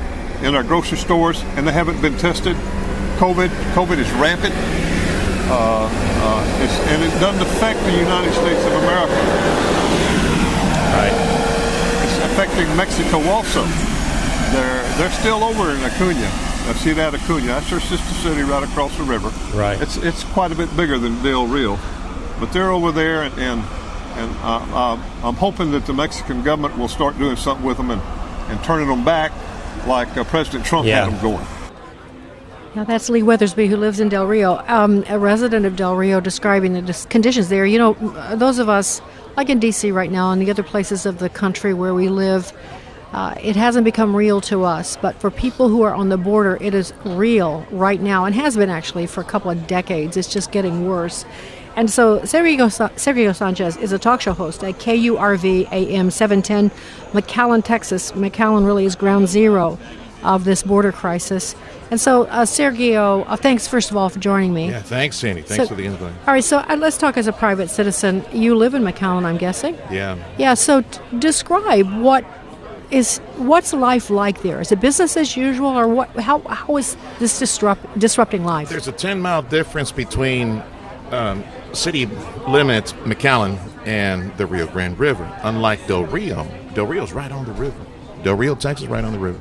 in our grocery stores, and they haven't been tested. COVID, COVID is rampant. Uh, uh, and it doesn't affect the United States of America. Right. It's affecting Mexico also. They're they're still over in Acuna. I see that Acuna. That's their sister city right across the river. Right. It's it's quite a bit bigger than Del Rio, but they're over there, and and, and uh, uh, I'm hoping that the Mexican government will start doing something with them and, and turning them back, like uh, President Trump Yeah. had them going. Now, that's Lee Weathersby, who lives in Del Rio, um, a resident of Del Rio, describing the dis- conditions there. You know, those of us, like in D.C. right now and the other places of the country where we live, uh, it hasn't become real to us. But for people who are on the border, it is real right now and has been actually for a couple of decades. It's just getting worse. And so Sergio, Sa- Sergio Sanchez is a talk show host at KURV AM 710, McAllen, Texas. McAllen really is ground zero of this border crisis. And so, uh, Sergio, uh, thanks first of all for joining me. Yeah, thanks, Sandy. Thanks So- for the invite. All right, so uh, let's talk as a private citizen. You live in McAllen, I'm guessing. Yeah. Yeah. So, t- describe what is what's life like there? Is it business as usual, or what? How how is this disrupt disrupting life? There's a 10 mile difference between um, city limits, McAllen, and the Rio Grande River. Unlike Del Rio, Del Rio's right on the river. Del Rio, Texas, right on the river.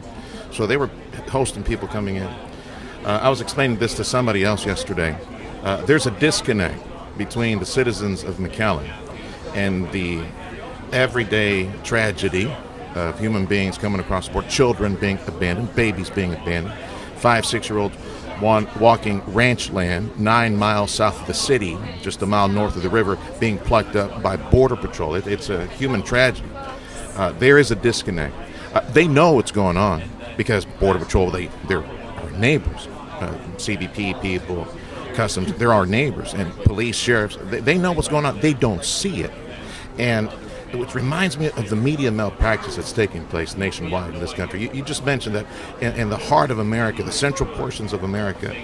So they were hosting people coming in. Uh, I was explaining this to somebody else yesterday. Uh, there's a disconnect between the citizens of McAllen and the everyday tragedy of human beings coming across the board, children being abandoned, babies being abandoned, five, six year olds walking ranch land nine miles south of the city, just a mile north of the river, being plucked up by Border Patrol. It, it's a human tragedy. Uh, there is a disconnect. Uh, they know what's going on because Border Patrol, they, they're our neighbors. Uh, CBP people, customs, they're our neighbors. And police, sheriffs, they, they know what's going on. They don't see it. And which reminds me of the media malpractice that's taking place nationwide in this country. You, you just mentioned that in, in, the heart of America, the central portions of America,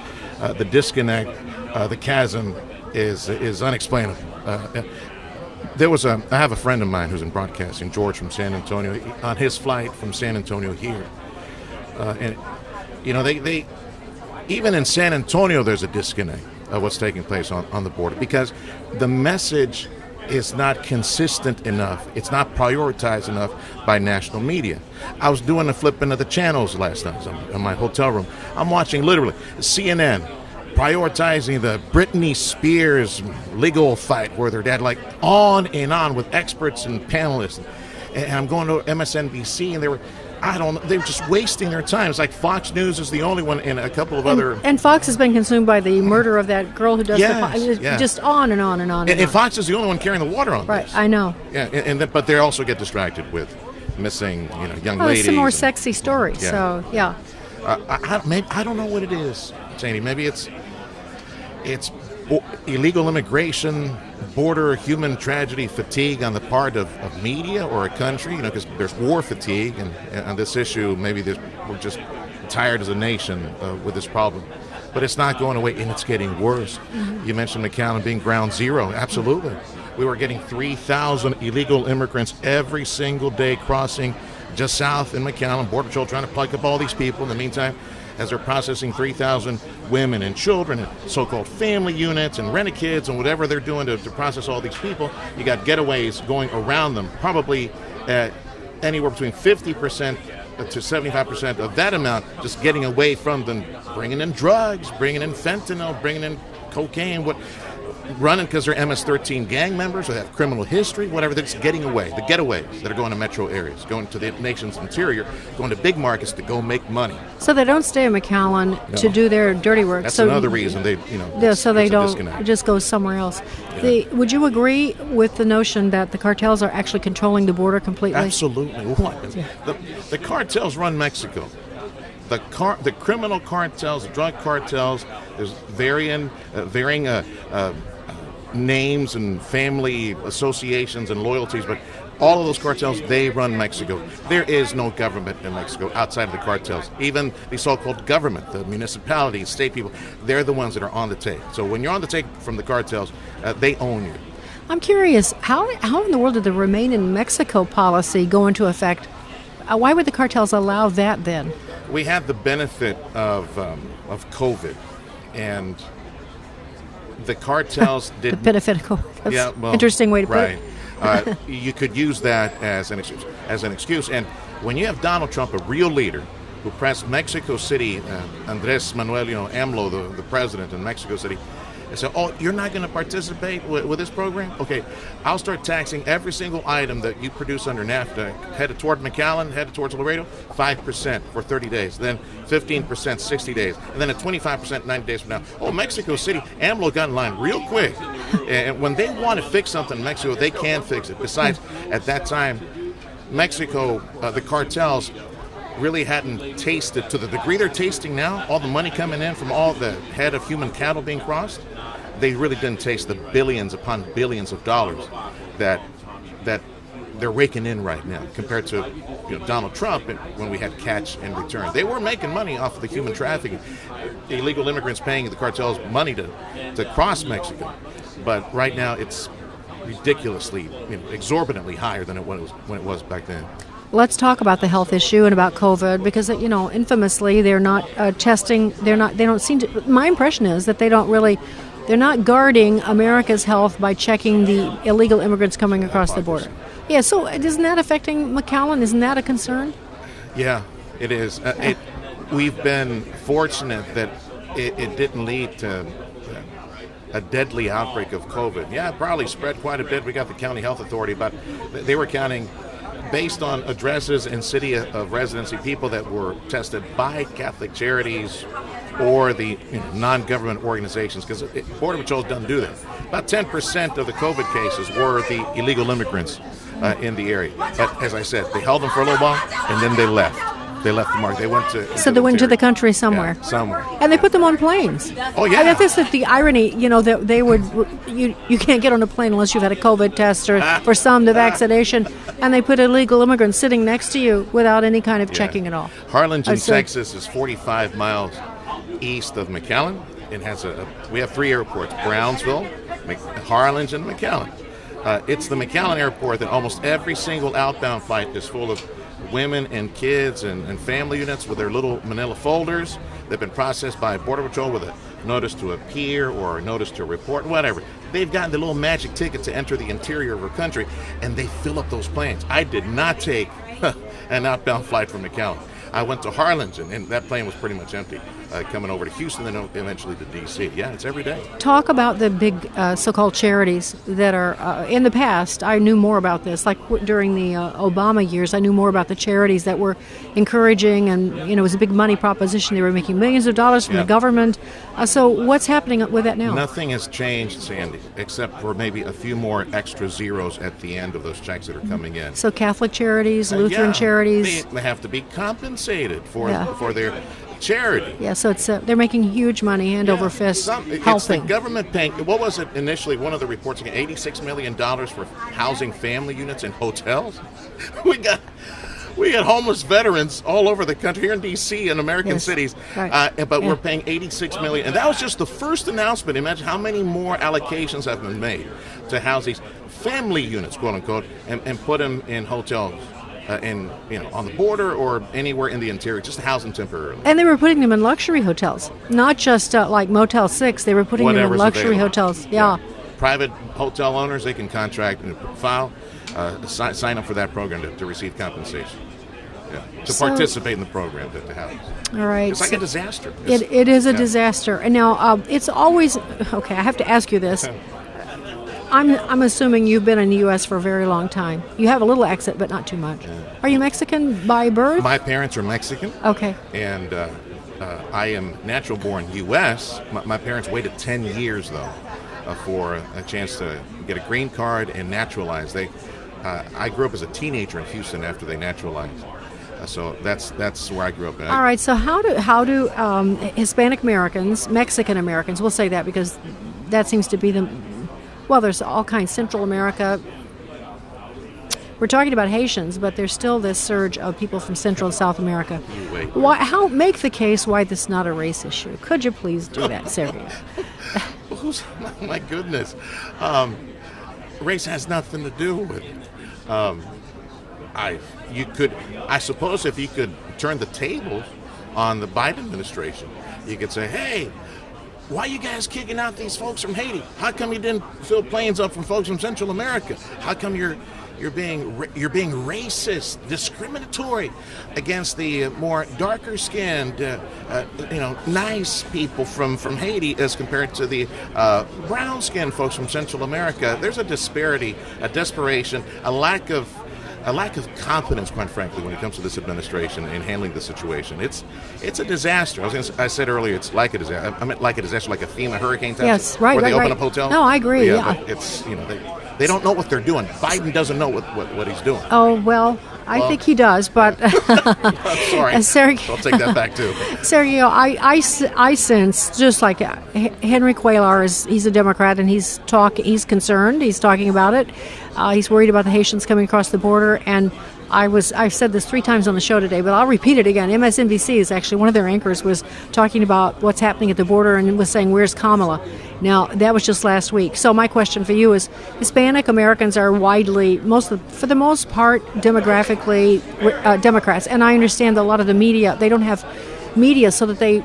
uh, the disconnect, uh, the chasm is is unexplainable. Uh, there was a. I have a friend of mine who's in broadcasting, George from San Antonio, on his flight from San Antonio here, uh, and you know they, they even in San Antonio there's a disconnect of what's taking place on, on the border because the message is not consistent enough. It's not prioritized enough by national media. I was doing the flipping of the channels last night in my hotel room. I'm watching literally CNN prioritizing the Britney Spears legal fight where they're dead, like on and on with experts and panelists. And I'm going to MSNBC and they were I don't know. They're just wasting their time. It's like Fox News is the only one, and a couple of and, other. And Fox has been consumed by the murder of that girl who does Yes, the yes. just on and on and on. And, And, and on. Fox is the only one carrying the water on right, this. I know. Yeah, and, and but they also get distracted with missing, you know, young Oh, ladies. it's some more sexy stories. Yeah. So yeah. Uh, I, I, maybe, I don't know what it is, Sandy. Maybe it's it's illegal immigration, border human tragedy fatigue on the part of, of media or a country. You know, because there's war fatigue, and, and on this issue, maybe we're just tired as a nation uh, with this problem. But it's not going away, and it's getting worse. Mhm. You mentioned McAllen being ground zero. Absolutely. We were getting 3,000 illegal immigrants every single day crossing just south in McAllen. Border Patrol trying to plug up all these people. In the meantime, as they're processing 3,000 women and children and so-called family units and rent-a-kids and whatever they're doing to, to process all these people. You got getaways going around them, probably at anywhere between 50% to 75% of that amount just getting away from them, bringing in drugs, bringing in fentanyl, bringing in cocaine, what running because they're MS-13 gang members or have criminal history, whatever. They're getting away. The getaways that are going to metro areas, going to the nation's interior, going to big markets to go make money. So they don't stay in McAllen No. to do their dirty work. That's so another reason they, you know, Yeah, so they don't disconnect. just go somewhere else. The, would you agree with the notion that the cartels are actually controlling the border completely? Absolutely. What? The, the cartels run Mexico. The car, the criminal cartels, the drug cartels. There's varying, uh, varying uh, uh, names and family associations and loyalties, but all of those cartels they run Mexico. There is no government in Mexico outside of the cartels. Even the so-called government, the municipalities, state people, they're the ones that are on the take. So when you're on the take from the cartels, uh, they own you. I'm curious, how, how in the world did the Remain in Mexico policy go into effect? Uh, why would the cartels allow that then? we had the benefit of um, of COVID, and the cartels did benefit of COVID. That's yeah, well, interesting way to put right. it. uh, you could use that as an excuse. As an excuse, and when you have Donald Trump, a real leader, who pressed Mexico City, uh, Andres Manuel, you know, AMLO, the, the president in Mexico City, and said, "Oh, you're not going to participate with, with this program? Okay, I'll start taxing every single item that you produce under NAFTA, headed toward McAllen, headed towards Laredo, five percent for 30 days, then 15 percent 60 days, and then at 25 percent 90 days from now. Oh, Mexico City, AMLO got in line real quick, and when they want to fix something in Mexico, they can fix it. Besides, at that time, Mexico, uh, the cartels really hadn't tasted to the degree they're tasting now. All the money coming in from all the head of human cattle being crossed, they really didn't taste the billions upon billions of dollars that that they're raking in right now compared to you know, Donald Trump when we had catch and return. They were making money off of the human trafficking, illegal immigrants paying the cartels money to to cross Mexico, but right now it's ridiculously, you know, exorbitantly higher than it was when it was back then. Let's talk about the health issue and about COVID because you know infamously they're not uh, testing. They're not. They don't seem to. My impression is that they don't really. They're not guarding America's health by checking the illegal immigrants coming across the border. Yeah. So isn't that affecting McAllen? Isn't that a concern? Yeah, it is. Uh, it, we've been fortunate that it, it didn't lead to a deadly outbreak of COVID. Yeah, it probably spread quite a bit. We got the county health authority, but they were counting based on addresses and city of residency people that were tested by Catholic charities or the you know, non-government organizations because Border Patrol doesn't do that. About 10% of the COVID cases were the illegal immigrants uh, in the area. But as I said, they held them for a little while and then they left. They left the mark. They went to So they went to the country somewhere. somewhere. And they put them on planes. Oh, yeah. This is the irony, you know, that they would you you can't get on a plane unless you've had a COVID test or for some the vaccination, and they put illegal immigrants sitting next to you without any kind of checking at all. Harlingen, so- Texas is 45 miles east of McAllen. It has a, we have three airports: Brownsville, Mc, Harlingen, and McAllen. Uh, it's the McAllen airport that almost every single outbound flight is full of women and kids and, and family units with their little manila folders. They've been processed by Border Patrol with a notice to appear or a notice to report, whatever. They've gotten the little magic ticket to enter the interior of our country, and they fill up those planes. I did not take an outbound flight from McAllen. I went to Harlingen, and that plane was pretty much empty, uh, coming over to Houston, then eventually to D.C. Yeah, it's every day. Talk about the big uh, so-called charities that are uh, in the past. I knew more about this, like w- during the uh, Obama years. I knew more about the charities that were encouraging, and you know, it was a big money proposition. They were making millions of dollars from Yeah. the government. Uh, so, what's happening with that now? Nothing has changed, Sandy, except for maybe a few more extra zeros at the end of those checks that are coming in. So, Catholic charities, Uh, Lutheran yeah, charities. They, they have to be compensated for Yeah. for their charity. Yeah, so it's uh, they're making huge money hand over fist, Some, it's the government paying. What was it initially? One of the reports, again, eighty-six million dollars for housing family units in hotels. we got. We got homeless veterans all over the country, here in D.C. and American Yes, cities, right. uh, but Yeah. we're paying 86 million, and that was just the first announcement. Imagine how many more allocations have been made to house these family units, quote unquote, and, and put them in hotels uh, in you know on the border or anywhere in the interior, just to house them temporarily. And they were putting them in luxury hotels, not just uh, like Motel Six. They were putting them in luxury hotels. Yeah. Private hotel owners they can contract and file uh, sign, sign up for that program to, to receive compensation. Yeah. To So- participate in the program to, to house. All right. It's like so- a disaster. It, It's- it is a yeah. disaster. And now um, it's always okay. I have to ask you this. I'm I'm assuming you've been in the U.S. for a very long time. You have a little accent, but not too much. Are you Mexican by birth? My parents are Mexican. Okay. And uh, uh, I am natural born U.S. My, my parents waited 10 years, though, uh, for a chance to get a green card and naturalize. They, uh, I grew up as a teenager in Houston after they naturalized. Uh, so that's that's where I grew up. All right. So how do how do um, Hispanic Americans, Mexican Americans, we'll say that because that seems to be the well. There's all kinds. Central America. We're talking about Haitians, but there's still this surge of people from Central and South America. Why? How make the case why this is not a race issue? Could you please do that, Sergio? My goodness. Um, race has nothing to do with it. Um, I, you could, I suppose, if you could turn the tables on the Biden administration, you could say, "Hey, why you guys kicking out these folks from Haiti? How come you didn't fill planes up from folks from Central America? How come you're you're being you're being racist, discriminatory against the more darker skinned, uh, uh, you know, nice people from from Haiti as compared to the uh, brown skinned folks from Central America? There's a disparity, a desperation, a lack of a lack of confidence, quite frankly, when it comes to this administration in handling the situation. It's it's a disaster. I was gonna, s- I said earlier, it's like a disaster. I meant like a disaster, like a FEMA hurricane type. Yes, right, Where they open right. up hotels. No, I agree, yeah. but it's you know they, they don't know what they're doing. Biden doesn't know what, what, what he's doing. Oh well, I Well- think he does, but I'm sorry. Sergio- I'll take that back too. Sergio, I, I, I sense just like uh, Henry Cuellar is he's a Democrat and he's talk he's concerned. He's talking about it. Uh, he's worried about the Haitians coming across the border and. I was I've said this three times on the show today, but I'll repeat it again. MSNBC is actually one of their anchors was talking about what's happening at the border and was saying, "Where's Kamala?" Now that was just last week. So my question for you is: Hispanic Americans are widely, most for the most part, demographically uh, Democrats, and I understand that a lot of the media they don't have media so that they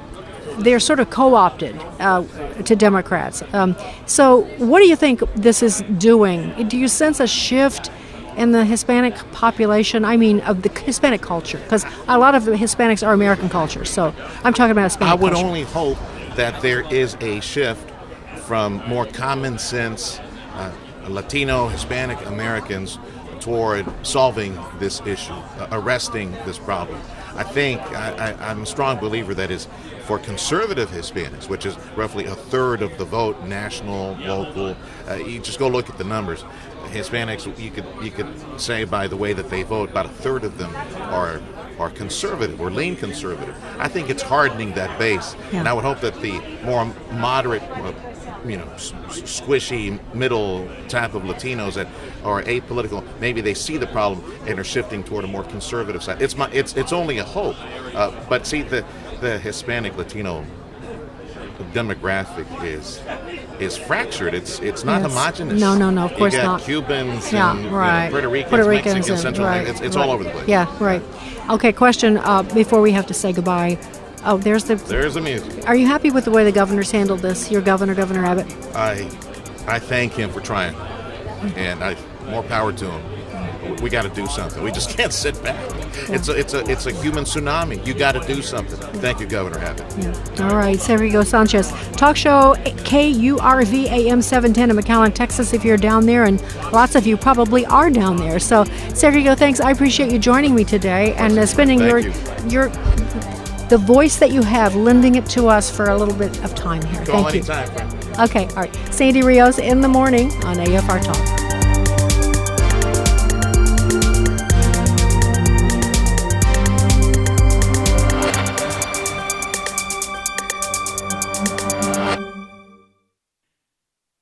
they're sort of co-opted uh, to Democrats. Um, so, what do you think this is doing? Do you sense a shift in the Hispanic population? I mean, of the Hispanic culture, because a lot of the Hispanics are American culture. So, I'm talking about Hispanic I would culture. only hope that there is a shift from more common sense uh, Latino, Hispanic Americans toward solving this issue, uh, arresting this problem. I think I, I, I'm a strong believer that is for conservative Hispanics, which is roughly a third of the vote, national, local. Uh, you just go look at the numbers. Hispanics, you could you could say by the way that they vote, about a third of them are are conservative or lean conservative. I think it's hardening that base, Yeah. and I would hope that the more moderate, uh, you know, squishy middle type of Latinos that are apolitical, maybe they see the problem and are shifting toward a more conservative side. It's my it's it's only a hope, uh, but see the the Hispanic Latino demographic is is fractured. It's it's not Yes. homogenous. No, no, no, of course you got not. Cubans, Yeah, and, you know, right. Puerto Ricans, Puerto Ricans Mexicans, and- Central. right, it's it's right. all over the place. Yeah, right. Okay, question uh, before we have to say goodbye. Oh, there's the. There's the music. Are you happy with the way the governor's handled this? Your governor, Governor Abbott. I I thank him for trying, and I more power to him. We got to do something. We just can't sit back. It's a it's a it's a human tsunami. You got to do something. Thank you, Governor Abbott. All right, Sergio Sanchez. Talk show KURV AM 710 in McAllen, Texas, if you're down there, and lots of you probably are down there. So, Sergio, thanks. I appreciate you joining me today and uh, spending Thank your, you. your the voice that you have, lending it to us for a little bit of time here. Call Thank you. anytime. friend. Okay, all right. Sandy Rios in the morning on AFR Talk.